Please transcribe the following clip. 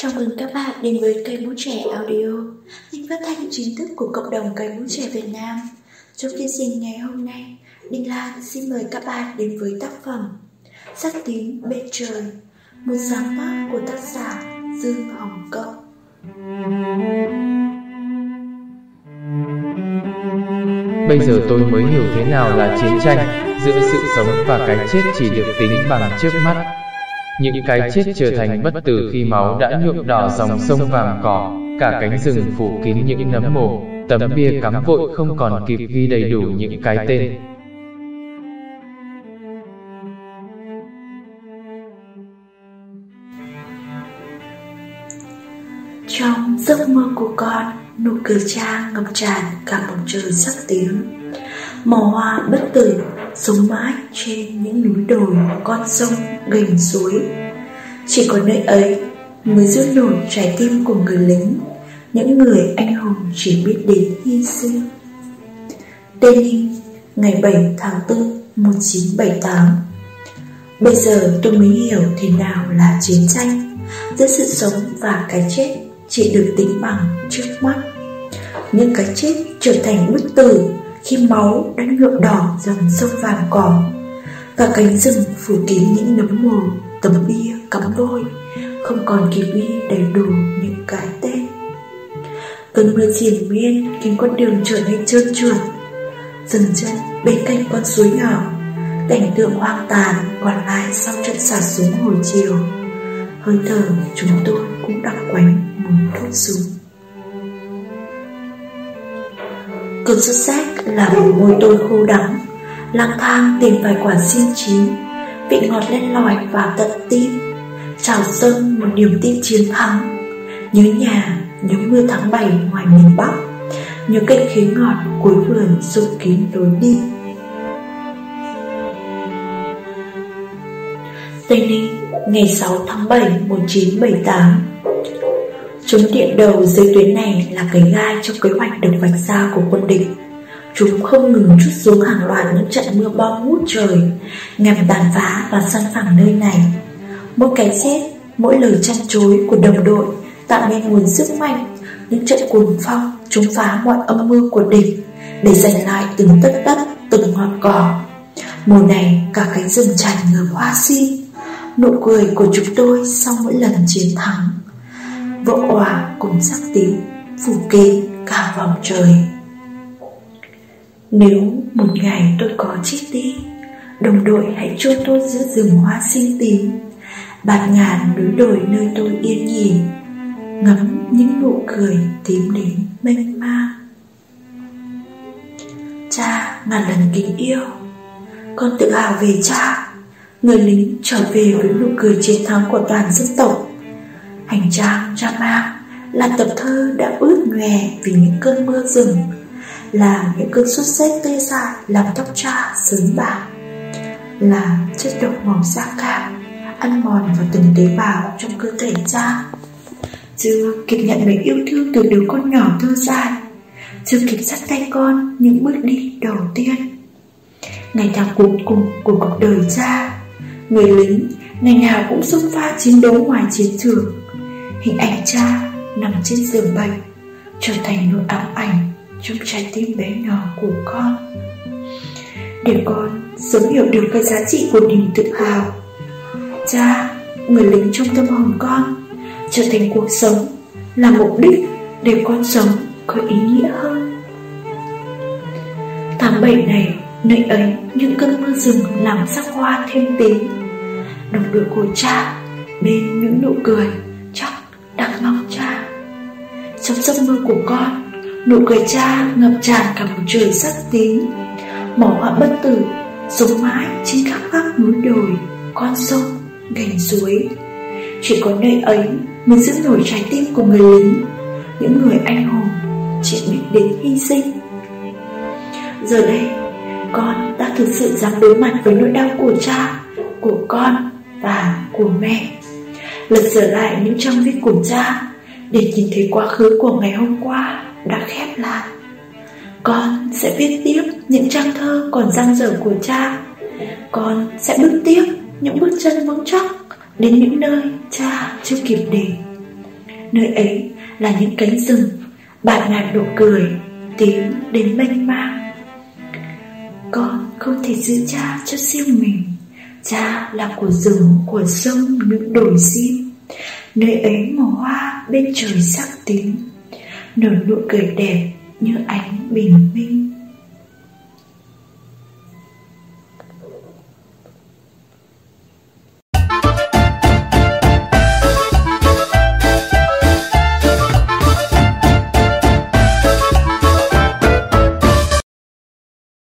Chào mừng các bạn đến với kênh mũ Trẻ Audio, kênh phát thanh chính thức của cộng đồng cây mũ trẻ Việt Nam. Trong chương trình ngày hôm nay, Đinh Lan xin mời các bạn đến với tác phẩm Sắc tím bên trời, một sáng tác của tác giả Dương Hồng Cộng. Bây giờ tôi mới hiểu thế nào là chiến tranh, giữa sự sống và cái chết chỉ được tính bằng trước mắt. Những cái chết trở thành bất tử khi máu đã nhuộm đỏ dòng sông vàng cỏ, cả cánh rừng phủ kín những nấm mồ, tấm bia cắm vội không còn kịp ghi đầy đủ những cái tên. Trong giấc mơ của con, nụ cười cha ngập tràn cả bầu trời sắc tiếng. Màu hoa bất tử sống mãi trên những núi đồi, con sông, gành suối. Chỉ có nơi ấy mới giữ nổi trái tim của người lính, những người anh hùng chỉ biết đến hy sinh. Tây Ninh, ngày 7 tháng 4, 1978 Bây giờ tôi mới hiểu thế nào là chiến tranh Giữa sự sống và cái chết chỉ được tính bằng trước mắt Nhưng cái chết trở thành bức tử khi máu đã nhuộm đỏ, dòng sông vàng cỏ. Và cánh rừng phủ kín những nấm mồ, tấm bia cắm vôi. Không còn kịp ghi đầy đủ những cái tên. Cơn mưa triền miên khiến con đường trở nên trơn trượt. Dừng chân bên cạnh con suối nhỏ, cảnh tượng hoang tàn còn lại sau trận xả súng hồi chiều. Hơi thở chúng tôi cũng đặc quánh mùi thuốc súng Cơn sốt rét làm môi tôi khô đắng. Lang thang tìm vài quả xiên chín Vị ngọt lên lòi và tận tim. Trào dâng một niềm tin chiến thắng. Nhớ nhà, nhớ mưa tháng 7 ngoài miền Bắc. Nhớ cây khế ngọt cuối vườn rụng kín lối đi. Tây Ninh, ngày 6 tháng 7 1978 Chúng điện đầu dưới tuyến này là cái gai trong kế hoạch được vạch ra của quân địch. Chúng không ngừng chút xuống hàng loạt những trận mưa bom ngút trời, nhằm tàn phá và săn phẳng nơi này. Mỗi cái chết, mỗi lời chăn chối của đồng đội tạo nên nguồn sức mạnh, những trận cuồng phong chúng phá mọi âm mưu của địch để giành lại từng tất đất, từng ngọn cỏ. Mùa này cả cánh rừng tràn ngập hoa xin, nụ cười của chúng tôi sau mỗi lần chiến thắng vỡ òa cùng sắc tím, phủ kín cả vòng trời. Nếu một ngày tôi có chết đi, đồng đội hãy chôn tôi giữa rừng hoa xinh tím. Bạt ngàn núi đồi nơi tôi yên nghỉ, ngắm những nụ cười tím đến mênh mang. Cha ngàn lần kính yêu, con tự hào về cha. Người lính trở về với nụ cười chiến thắng của toàn dân tộc. Hành trang Rama là tập thơ đã ướt nhòe vì những cơn mưa rừng, là những cơn sốt rét tê dại làm tóc cha sớm bạc, là chất độc màu da cam ăn mòn vào từng tế bào trong cơ thể cha. Chưa kịp nhận lời yêu thương từ đứa con nhỏ thơ dại, chưa kịp dắt tay con những bước đi đầu tiên. Ngày tháng cuối cùng của cuộc đời cha, người lính ngày nào cũng xung pha chiến đấu ngoài chiến trường Hình ảnh cha nằm trên giường bệnh Trở thành nỗi ám ảnh trong trái tim bé nhỏ của con. Để con sớm hiểu được cái giá trị của niềm tự hào Cha, người lính trong tâm hồn con Trở thành cuộc sống là mục đích để con sống có ý nghĩa hơn. Tháng bảy này, nơi ấy những cơn mưa rừng làm sắc hoa thêm tím. Đồng đội của cha bên những nụ cười đang mong cha Trong giấc mơ của con Nụ cười cha ngập tràn cả một trời sắc tím. Màu hoa bất tử Sống mãi trên khắp các núi đồi Con sông, gành suối. Chỉ có nơi ấy Mới giữ nổi trái tim của người lính Những người anh hùng Chỉ biết đến hy sinh. Giờ đây Con đã thực sự dám đối mặt với nỗi đau của cha Của con Và của mẹ lật dở lại những trang viết của cha để nhìn thấy quá khứ của ngày hôm qua đã khép lại. Con sẽ viết tiếp những trang thơ còn dang dở của cha. Con sẽ bước tiếp những bước chân vững chắc đến những nơi cha chưa kịp đến. Nơi ấy là những cánh rừng Bạt ngàn nụ cười Tiếng đến mênh mang Con không thể giữ cha cho riêng mình Cha là của rừng, của sông, những đồi sim Nơi ấy màu hoa bên trời sắc tím, Nở nụ cười đẹp như ánh bình minh.